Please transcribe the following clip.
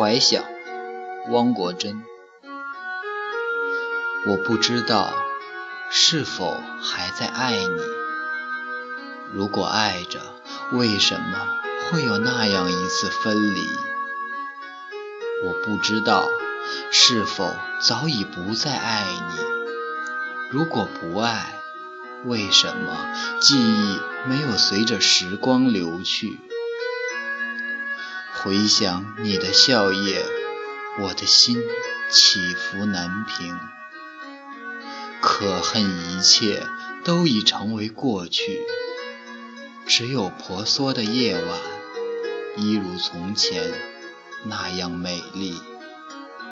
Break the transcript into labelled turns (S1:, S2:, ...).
S1: 怀想，汪国真。我不知道是否还在爱你。如果爱着，为什么会有那样一次分离？我不知道是否早已不再爱你。如果不爱，为什么记忆没有随着时光流去？回想你的笑靥，我的心起伏难平。可恨一切都已成为过去，只有婆娑的夜晚，一如从前那样美丽。